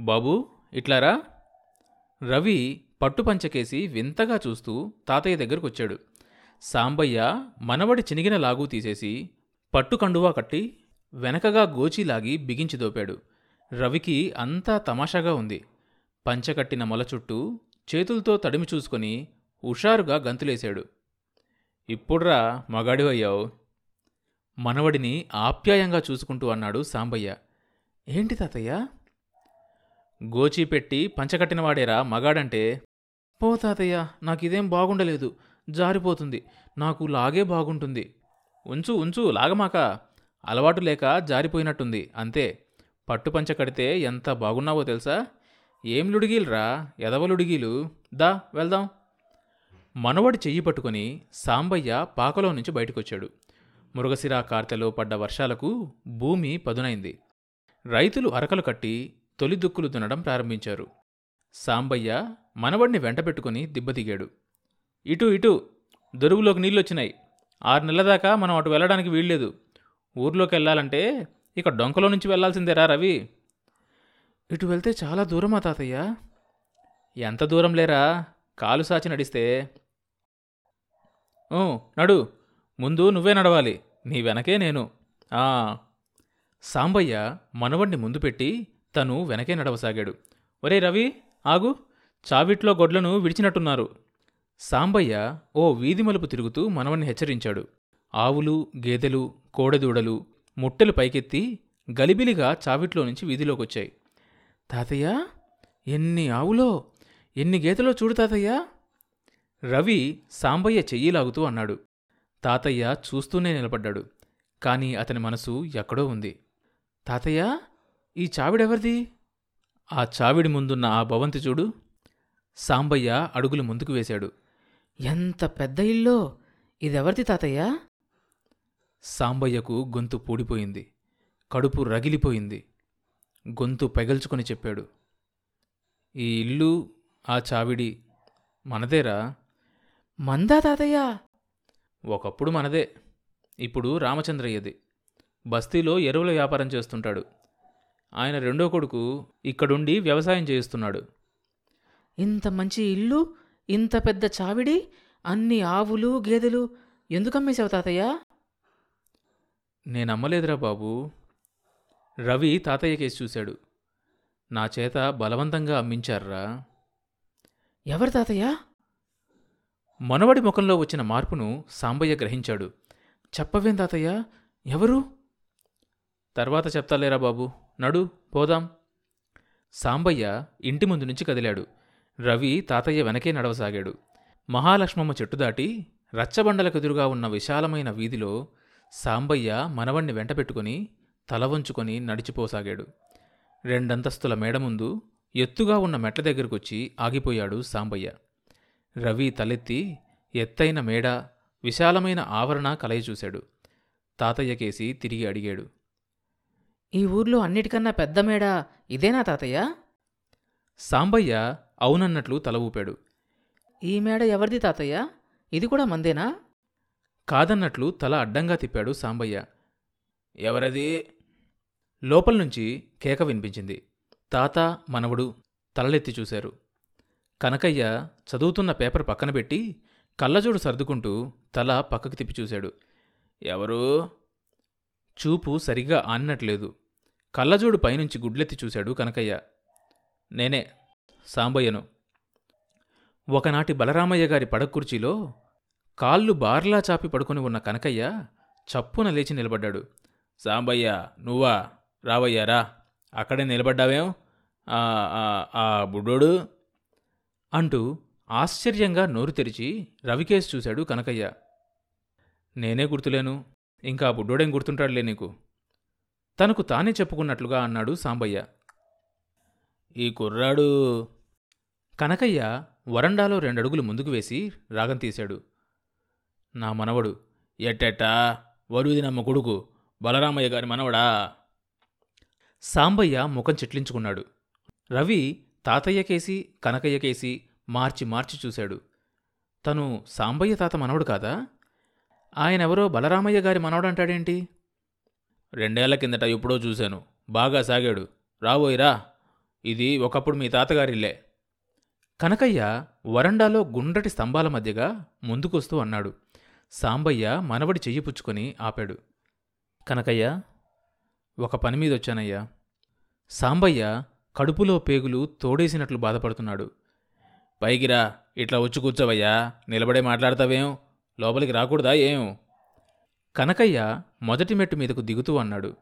బాబూ ఇట్లారా? రవి పట్టుపంచకేసి వింతగా చూస్తూ తాతయ్య దగ్గరకు వచ్చాడు సాంబయ్య మనవడి చినిగిన లాగు తీసేసి పట్టు కండువా కట్టి వెనకగా గోచీలాగి బిగించి దోపాడు. రవికి అంతా తమాషాగా ఉంది. పంచకట్టిన మొల చుట్టూ చేతులతో తడిమి చూసుకొని హుషారుగా గంతులేశాడు. ఇప్పుడ్రా మగాడివయ్యావు మనవడిని ఆప్యాయంగా చూసుకుంటూ అన్నాడు సాంబయ్య. ఏంటి తాతయ్య? గోచీపెట్టి పంచకట్టినవాడేరా మగాడంటే. పో తాతయ్య నాకిదేం బాగుండలేదు. జారిపోతుంది. నాకు లాగే బాగుంటుంది. ఉంచు ఉంచు లాగమాక. అలవాటు లేక జారిపోయినట్టుంది అంతే. పట్టు పంచ కడితే ఎంత బాగున్నావో తెలుసా? ఏం లుడిగీలురా? ఎదవలుడిగీలు దా వెళ్దాం. మనవడి చెయ్యి పట్టుకొని సాంబయ్య పాకలో నుంచి బయటకొచ్చాడు. మురుగసిరా కార్తెలో పడ్డ వర్షాలకు భూమి పదునైంది. రైతులు అరకలు కట్టి తొలి దుక్కులు దున్నడం ప్రారంభించారు. సాంబయ్య మనవడిని వెంటబెట్టుకుని దిబ్బదిగాడు. ఇటు ఇటు దొరుగులోకి నీళ్ళొచ్చినాయి. ఆరు నెలల దాకా మనం అటు వెళ్ళడానికి వీల్లేదు. ఊర్లోకి వెళ్ళాలంటే ఇక డొంకలో నుంచి వెళ్ళాల్సిందేరా రవి. ఇటు వెళ్తే చాలా దూరమా తాతయ్య? ఎంత దూరం లేరా? కాలు సాచి నడిస్తే. ఓ నడు. ముందు నువ్వే నడవాలి. నీ వెనకే నేను. సాంబయ్య మనవడిని ముందు పెట్టి తను వెనకే నడవసాగాడు. ఒరే రవి ఆగు. చావిట్లో గొడ్లను విడిచినట్టున్నారు. సాంబయ్య ఓ వీధి మలుపు తిరుగుతూ మనవణ్ణి హెచ్చరించాడు. ఆవులు గేదెలు కోడెదూడలు ముట్టెలు పైకెత్తి గలిబిలిగా చావిట్లో నుంచి వీధిలోకొచ్చాయి. తాతయ్య ఎన్ని ఆవులో ఎన్ని గేదెలో చూడు తాతయ్య. రవి సాంబయ్య చెయ్యి లాగుతూ అన్నాడు. తాతయ్య చూస్తూనే నిలబడ్డాడు. కాని అతని మనసు ఎక్కడో ఉంది. తాతయ్య ఈ చావిడెవరిది? ఆ చావిడి ముందున్న ఆ భవంతి చూడు. సాంబయ్య అడుగులు ముందుకు వేశాడు. ఎంత పెద్ద ఇల్లో! ఇదెవరిది తాతయ్య? సాంబయ్యకు గొంతు పూడిపోయింది. కడుపు రగిలిపోయింది. గొంతు పెగల్చుకొని చెప్పాడు. ఈ ఇల్లు ఆ చావిడి మనదేరా? మందా తాతయ్య? ఒకప్పుడు మనదే. ఇప్పుడు రామచంద్రయ్యది. బస్తీలో ఎరువుల వ్యాపారం చేస్తుంటాడు. ఆయన రెండో కొడుకు ఇక్కడుండి వ్యవసాయం చేయిస్తున్నాడు. ఇంత మంచి ఇల్లు ఇంత పెద్ద చావిడి అన్ని ఆవులు గేదెలు ఎందుకు అమ్మేశావు తాతయ్య? నేనమ్మలేదురా బాబు. రవి తాతయ్య కేసి చూశాడు. నా చేత బలవంతంగా అమ్మించారురా. ఎవరు తాతయ్య? మనవడి ముఖంలో వచ్చిన మార్పును సాంబయ్య గ్రహించాడు. చెప్పవేం తాతయ్య? ఎవరు? తర్వాత చెప్తాలేరా బాబు. నడు పోదాం. సాంబయ్య ఇంటి ముందు నుంచి కదిలాడు. రవి తాతయ్య వెనకే నడవసాగాడు. మహాలక్ష్మమ్మ చెట్టు దాటి రచ్చబండలకెదురుగా ఉన్న విశాలమైన వీధిలో సాంబయ్య మనవణ్ణి వెంటపెట్టుకుని తల వంచుకొని నడిచిపోసాగాడు. రెండంతస్తుల మేడ ముందు ఎత్తుగా ఉన్న మెట్ల దగ్గరకొచ్చి ఆగిపోయాడు సాంబయ్య. రవి తలెత్తి ఎత్తైన మేడ విశాలమైన ఆవరణ కలయి చూశాడు. తాతయ్య కేసి తిరిగి అడిగాడు. ఈ ఊర్లో అన్నిటికన్నా పెద్ద మేడ ఇదేనా తాతయ్య? సాంబయ్య అవునన్నట్లు తల ఊపాడు. ఈ మేడ ఎవరిది తాతయ్య? ఇది కూడా మందేనా? కాదన్నట్లు తల అడ్డంగా తిప్పాడు సాంబయ్య. ఎవరది? లోపల నుంచి కేక వినిపించింది. తాత మనవడు తలలెత్తి చూశారు. కనకయ్య చదువుతున్న పేపర్ పక్కన పెట్టి కళ్ళజోడు సర్దుకుంటూ తల పక్కకు తిప్పి చూశాడు. ఎవరు? చూపు సరిగ్గా ఆనినట్లేదు కళ్ళజోడు పైనుంచి గుడ్లెత్తి చూశాడు కనకయ్య. నేనే సాంబయ్యను. ఒకనాటి బలరామయ్య గారి పడకుర్చీలో కాళ్ళు బార్లా చాపి పడుకొని ఉన్న కనకయ్య చప్పున లేచి నిలబడ్డాడు. సాంబయ్య నువ్వా? రావయ్యా రా. అక్కడే నిలబడ్డావేం? ఆ, బుడ్డోడు? అంటూ ఆశ్చర్యంగా నోరు తెరిచి రవికేసి చూశాడు కనకయ్య. నేనే గుర్తులేను. ఇంకా ఆ బుడ్డోడేం గుర్తుంటాడులే నీకు? తనకు తానే చెప్పుకున్నట్లుగా అన్నాడు సాంబయ్య. ఈ కుర్రాడు. కనకయ్య వరండాలో రెండడుగులు ముందుకు వేసి రాగం తీశాడు. నా మనవడు ఎట్టెట్టా? వరుదినమ్మ కొడుకు బలరామయ్య గారి మనవడా? సాంబయ్య ముఖం చిట్లించుకున్నాడు. రవి తాతయ్యకేసి కనకయ్యకేసి మార్చి మార్చి చూశాడు. తను సాంబయ్య తాత మనవడు కాదా? ఆయనెవరో బలరామయ్య గారి మనవడంటాడేంటి? రెండేళ్ళ కిందట ఎప్పుడో చూశాను. బాగా సాగాడు. రాబోయిరా ఇది ఒకప్పుడు మీ తాతగారిల్లే. కనకయ్య వరండాలో గుండ్రటి స్తంభాల మధ్యగా ముందుకొస్తూ అన్నాడు. సాంబయ్య మనవడి చెయ్యి పుచ్చుకొని ఆపాడు. కనకయ్య ఒక పని మీద వచ్చానయ్యా సాంబయ్య కడుపులో పేగులు తోడేసినట్లు బాధపడుతున్నాడు. పైకిరా ఇట్లా వచ్చి కూర్చోవయ్యా. నిలబడే మాట్లాడతావేం? లోపలికి రాకూడదా ఏం? కనకయ్య మొదటి మెట్టు మీదకు దిగుతూ అన్నాడు.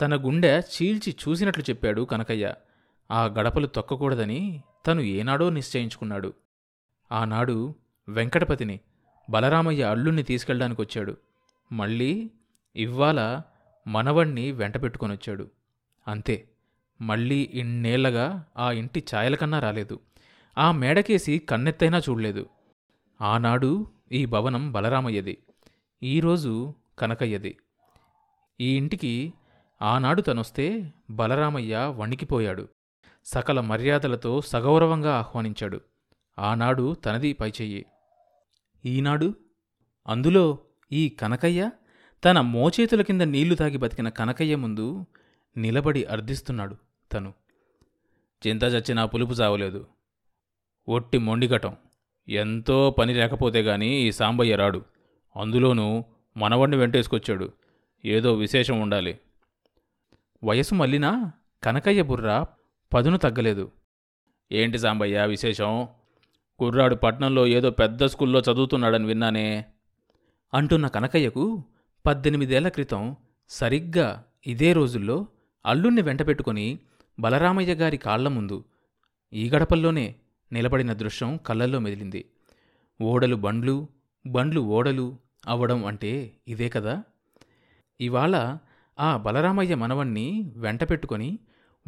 తన గుండె చీల్చి చూసినట్లు చెప్పాడు కనకయ్య. ఆ గడపలు తొక్కకూడదని తను ఏనాడో నిశ్చయించుకున్నాడు. ఆనాడు వెంకటపతిని బలరామయ్య అల్లుణ్ణి తీసుకెళ్ళడానికి వచ్చాడు మళ్ళీ ఇవ్వాల మనవణ్ణి వెంటపెట్టుకొనొచ్చాడు. అంతే మళ్ళీ ఇన్నేళ్ళగా ఆ ఇంటి ఛాయలకన్నా రాలేదు. ఆ మేడకేసి కన్నెత్తైనా చూడలేదు. ఆనాడు ఈ భవనం బలరామయ్యది. ఈరోజు కనకయ్యది. ఈ ఇంటికి ఆనాడు తనొస్తే బలరామయ్య వణికిపోయాడు. సకల మర్యాదలతో సగౌరవంగా ఆహ్వానించాడు. ఆనాడు తనది పైచెయ్యి. ఈనాడు? అందులో ఈ కనకయ్య తన మోచేతుల కింద నీళ్ళు తాగి బతికిన కనకయ్య ముందు నిలబడి అర్థిస్తున్నాడు తను. చింత చచ్చినా పులుపు చావలేదు. ఒట్టి మొండిగటం ఎంతో పని లేకపోతే గాని ఈ సాంబయ్య రాడు. అందులోనూ మనవణ్ణి వెంటేసుకొచ్చాడు. ఏదో విశేషం ఉండాలి. వయసు మళ్ళినా? కనకయ్య బుర్ర పదును తగ్గలేదు. ఏంటి సాంబయ్య విశేషం? కుర్రాడు పట్నంలో ఏదో పెద్ద స్కూల్లో చదువుతున్నాడని విన్నానే. అంటున్న కనకయ్యకు పద్దెనిమిదేళ్ళ క్రితం సరిగ్గా ఇదే రోజుల్లో అల్లుణ్ణి వెంటపెట్టుకుని బలరామయ్య గారి కాళ్ళ ముందు ఈ గడపల్లోనే నిలబడిన దృశ్యం కళ్ళల్లో మెదిలింది. ఓడలు బండ్లు బండ్లు ఓడలు అవ్వడం అంటే ఇదే కదా? ఇవాళ ఆ బలరామయ్య మనవణ్ణి వెంటపెట్టుకొని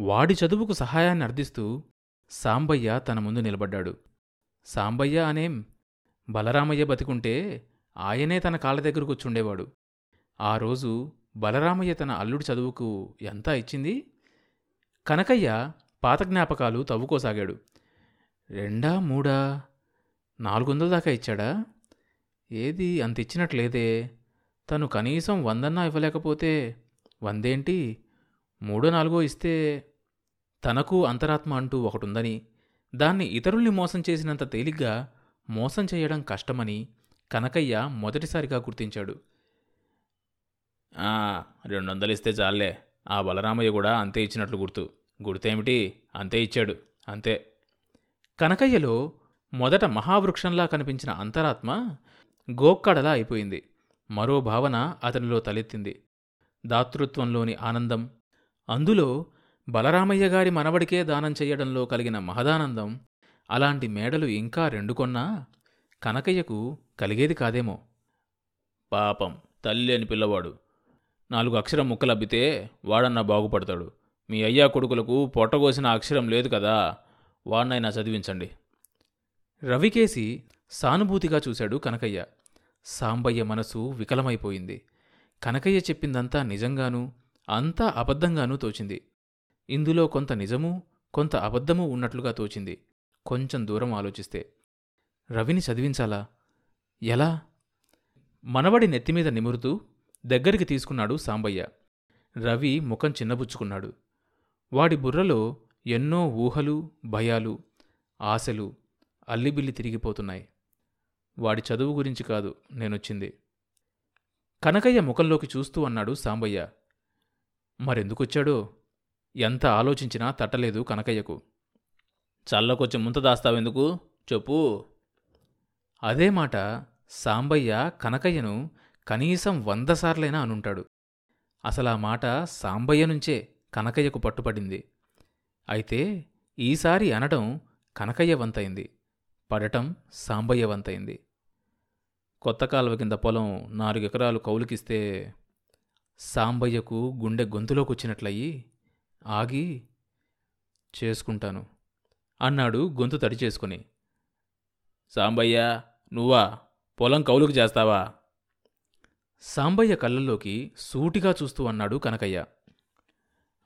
వాడి చదువుకు సహాయాన్ని అర్థిస్తూ సాంబయ్య తన ముందు నిలబడ్డాడు. సాంబయ్య అనేం? బలరామయ్య బతికుంటే ఆయనే తన కాళ్ళ దగ్గరకు వచ్చుండేవాడు ఆ రోజు బలరామయ్య తన అల్లుడి చదువుకు ఎంత ఇచ్చింది? కనకయ్య పాత జ్ఞాపకాలు తవ్వుకోసాగాడు. రెండా మూడా? నాలుగు వందల దాకా ఇచ్చాడా? ఏది అంత ఇచ్చినట్లేదే తను కనీసం వందన్నా ఇవ్వలేకపోతే వందేంటి? మూడో నాలుగో ఇస్తే తనకు అంతరాత్మ అంటూ ఒకటుందని దాన్ని ఇతరుల్ని మోసం చేసినంత తేలిగ్గా మోసం చేయడం కష్టమని కనకయ్య మొదటిసారిగా గుర్తించాడు. రెండు వందలు ఇస్తే చాలే ఆ బలరామయ్య కూడా అంతే ఇచ్చినట్లు గుర్తు. గుర్తేమిటి? అంతే ఇచ్చాడు. అంతే. కనకయ్యలో మొదట మహావృక్షంలా కనిపించిన అంతరాత్మ గోక్కడలా అయిపోయింది. మరో భావన అతనిలో తలెత్తింది. దాతృత్వంలోని ఆనందం. అందులో బలరామయ్య గారి మనవడికే దానం చెయ్యడంలో కలిగిన మహదానందం అలాంటి మేడలు ఇంకా రెండు కొన్నా కనకయ్యకు కలిగేది కాదేమో. పాపం తల్లి అని పిల్లవాడు. నాలుగు అక్షరం ముక్కలబ్బితే వాడన్నా బాగుపడతాడు. మీ అయ్యా కొడుకులకు పొట్టగోసిన అక్షరం లేదు కదా. వాణ్ణైనా చదివించండి. రవికేసి సానుభూతిగా చూశాడు కనకయ్య. సాంబయ్య మనసు వికలమైపోయింది. కనకయ్య చెప్పిందంతా నిజంగానూ అంతా అబద్ధంగానూ తోచింది. ఇందులో కొంత నిజమూ కొంత అబద్ధమూ ఉన్నట్లుగా తోచింది. కొంచెం దూరం ఆలోచిస్తే. రవిని చదివించాలా? ఎలా? మనవడి నెత్తిమీద నిమురుతూ దగ్గరికి తీసుకున్నాడు సాంబయ్య. రవి ముఖం చిన్నబుచ్చుకున్నాడు. వాడి బుర్రలో ఎన్నో ఊహలు భయాలు ఆశలు అల్లిబిల్లి తిరిగిపోతున్నాయి. వాడి చదువు గురించి కాదు నేనొచ్చింది. కనకయ్య ముఖంలోకి చూస్తూ అన్నాడు సాంబయ్య. మరెందుకొచ్చాడో? ఎంత ఆలోచించినా తట్టలేదు కనకయ్యకు. చల్లకొచ్చి ముంత దాస్తావెందుకు? చెప్పు. అదే మాట సాంబయ్య కనకయ్యను కనీసం వంద సార్లైనా అనుంటాడు. అసలా మాట సాంబయ్య నుంచే కనకయ్యకు పట్టుపడింది. అయితే ఈసారి అనడం కనకయ్య వంతైంది. పడటం సాంబయ్య వంతైంది. కొత్త కాలువ కింద పొలం నాలుగెకరాలు కౌలుకిస్తే సాంబయ్యకు గుండె గొంతులోకి వచ్చినట్లయి ఆగి చేసుకుంటాను అన్నాడు గొంతు తడి చేసుకుని. సాంబయ్య నువ్వా? పొలం కౌలుకు చేస్తావా? సాంబయ్య కళ్ళల్లోకి సూటిగా చూస్తూ అన్నాడు కనకయ్య.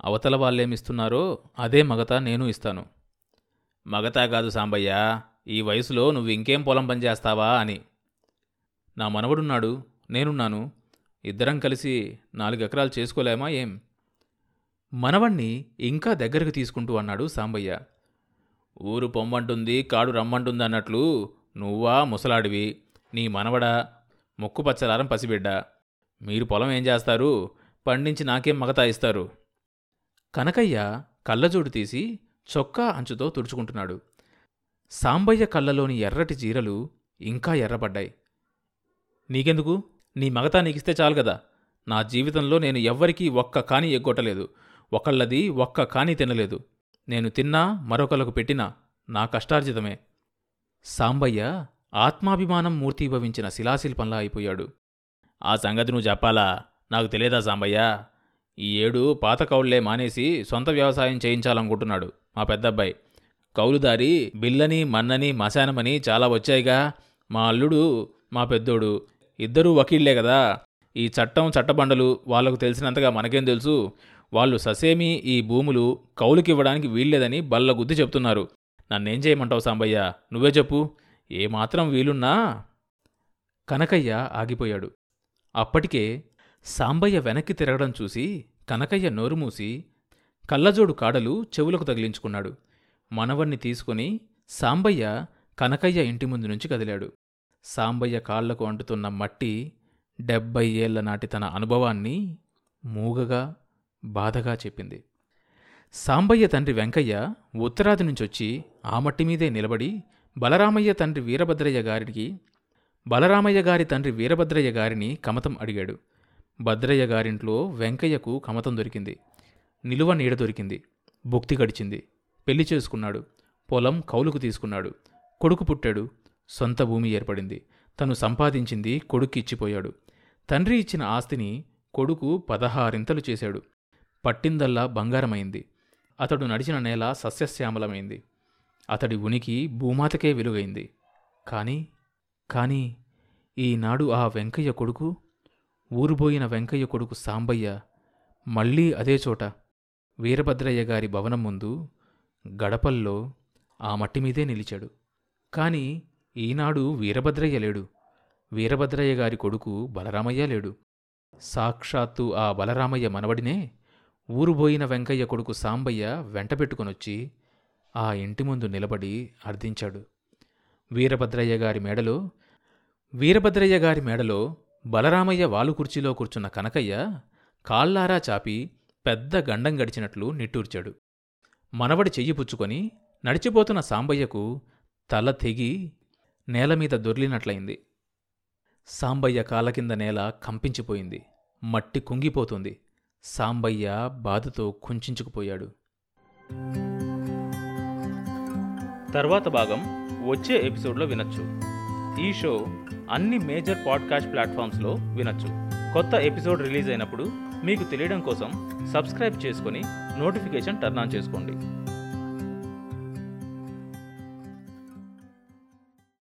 అవతల వాళ్ళేమిస్తున్నారో అదే మగత నేను ఇస్తాను. మగతా కాదు సాంబయ్య ఈ వయసులో నువ్వు ఇంకేం పొలం పనిచేస్తావా అని. నా మనవడున్నాడు నేనున్నాను. ఇద్దరం కలిసి నాలుగు ఎకరాలు చేసుకోలేమా ఏం? మనవణ్ణి ఇంకా దగ్గరకు తీసుకుంటూ అన్నాడు సాంబయ్య. ఊరు పొమ్మంటుంది కాడు రమ్మంటుంది అన్నట్లు నువ్వా ముసలాడివి నీ మనవడా? ముక్కు పచ్చలారం పసిబిడ్డ. మీరు పొలం ఏం చేస్తారు? పండించి నాకేం మగతా ఇస్తారు కనకయ్య కళ్ళజోడు తీసి చొక్కా అంచుతో తుడుచుకుంటున్నాడు. సాంబయ్య కళ్ళలోని ఎర్రటి జీరలు ఇంకా ఎర్రబడ్డాయి నీకెందుకు? నీ మగతా నీకిస్తే చాలు కదా. నా జీవితంలో నేను ఎవ్వరికీ ఒక్క కాని ఎగ్గొట్టలేదు. ఒకళ్ళది ఒక్క కాని తినలేదు. నేను తిన్నా మరొకలకు పెట్టినా నా కష్టార్జితమే. సాంబయ్య ఆత్మాభిమానం మూర్తీభవించిన శిలాశిల్పంలా అయిపోయాడు. ఆ సంగతి నువ్వు చెప్పాలా? నాకు తెలియదా సాంబయ్య? ఈ ఏడు పాత కౌళ్ళే మానేసి సొంత వ్యవసాయం చేయించాలనుకుంటున్నాడు మా పెద్దబ్బాయి. కౌలుదారి బిల్లని మన్నని మశానమని చాలా వచ్చాయిగా. మా అల్లుడు మా పెద్దోడు ఇద్దరూ వకీళ్ళే కదా ఈ చట్టం చట్టబండలు వాళ్ళకు తెలిసినంతగా మనకేం తెలుసు? వాళ్ళు ససేమి ఈ భూములు కౌలుకివ్వడానికి వీల్లేదని బల్లగుద్ది చెప్తున్నారు. నన్నేం చేయమంటావు సాంబయ్య? నువ్వే చెప్పు. ఏమాత్రం వీలున్నా? కనకయ్య ఆగిపోయాడు. అప్పటికే సాంబయ్య వెనక్కి తిరగడం చూసి కనకయ్య నోరుమూసి కళ్ళజోడు కాడలు చెవులకు తగిలించుకున్నాడు. మనవణ్ణి తీసుకుని సాంబయ్య కనకయ్య ఇంటి ముందు నుంచి కదిలాడు. సాంబయ్య కాళ్ళకు అంటుతున్న మట్టి డెబ్బై ఏళ్ళ నాటి తన అనుభవాన్ని మూగగా బాధగా చెప్పింది. సాంబయ్య తండ్రి వెంకయ్య ఉత్తరాది నుంచొచ్చి ఆ మట్టి మీదే నిలబడి బలరామయ్య తండ్రి వీరభద్రయ్య గారికి బలరామయ్య గారి తండ్రి వీరభద్రయ్య గారిని కమతం అడిగాడు. భద్రయ్య గారింట్లో వెంకయ్యకు కమతం దొరికింది. నిలువ నీడ దొరికింది. భుక్తి గడిచింది. పెళ్ళి చేసుకున్నాడు. పొలం కౌలుకు తీసుకున్నాడు. కొడుకు పుట్టాడు. సొంత భూమి ఏర్పడింది. తను సంపాదించింది కొడుక్కి ఇచ్చిపోయాడు. తండ్రి ఇచ్చిన ఆస్తిని కొడుకు పదహారింతలు చేశాడు. పట్టిందల్లా బంగారమైంది. అతడు నడిచిన నేల సస్యశ్యామలమైంది. అతడి ఉనికి భూమాతకే వెలుగైంది. కానీ కానీ ఈనాడు ఆ వెంకయ్య కొడుకు ఊరుబోయిన వెంకయ్య కొడుకు సాంబయ్య మళ్ళీ అదే చోట వీరభద్రయ్య గారి భవనం ముందు గడపల్లో ఆ మట్టి మీదే నిలిచాడు. కానీ ఈనాడు వీరభద్రయ్య లేడు. వీరభద్రయ్య గారి కొడుకు బలరామయ్య లేడు. సాక్షాత్తు ఆ బలరామయ్య మనవడినే ఊరుబోయిన వెంకయ్య కొడుకు సాంబయ్య వెంటబెట్టుకొనొచ్చి ఆ ఇంటి ముందు నిలబడి అర్థించాడు వీరభద్రయ్య గారి మేడలో వీరభద్రయ్య గారి మేడలో బలరామయ్య వాలు కుర్చీలో కూర్చున్న కనకయ్య కాళ్ళారా చాపి పెద్ద గండం గడిచినట్లు నిట్టూర్చాడు. మనవడి చెయ్యి పుచ్చుకొని నడిచిపోతున్న సాంబయ్యకు తల తెగి నేలమీద దొర్లినట్లయింది. సాంబయ్య కాల కింద నేల కంపించిపోయింది. మట్టి కుంగిపోతుంది. సాంబయ్య బాధతో కుంచుకుపోయాడు తర్వాత భాగం వచ్చే ఎపిసోడ్లో వినొచ్చు. ఈ షో అన్ని మేజర్ పాడ్కాస్ట్ ప్లాట్ఫామ్స్లో వినొచ్చు. కొత్త ఎపిసోడ్ రిలీజ్ అయినప్పుడు మీకు తెలియడం కోసం సబ్స్క్రైబ్ చేసుకొని నోటిఫికేషన్ టర్న్ ఆన్ చేసుకోండి.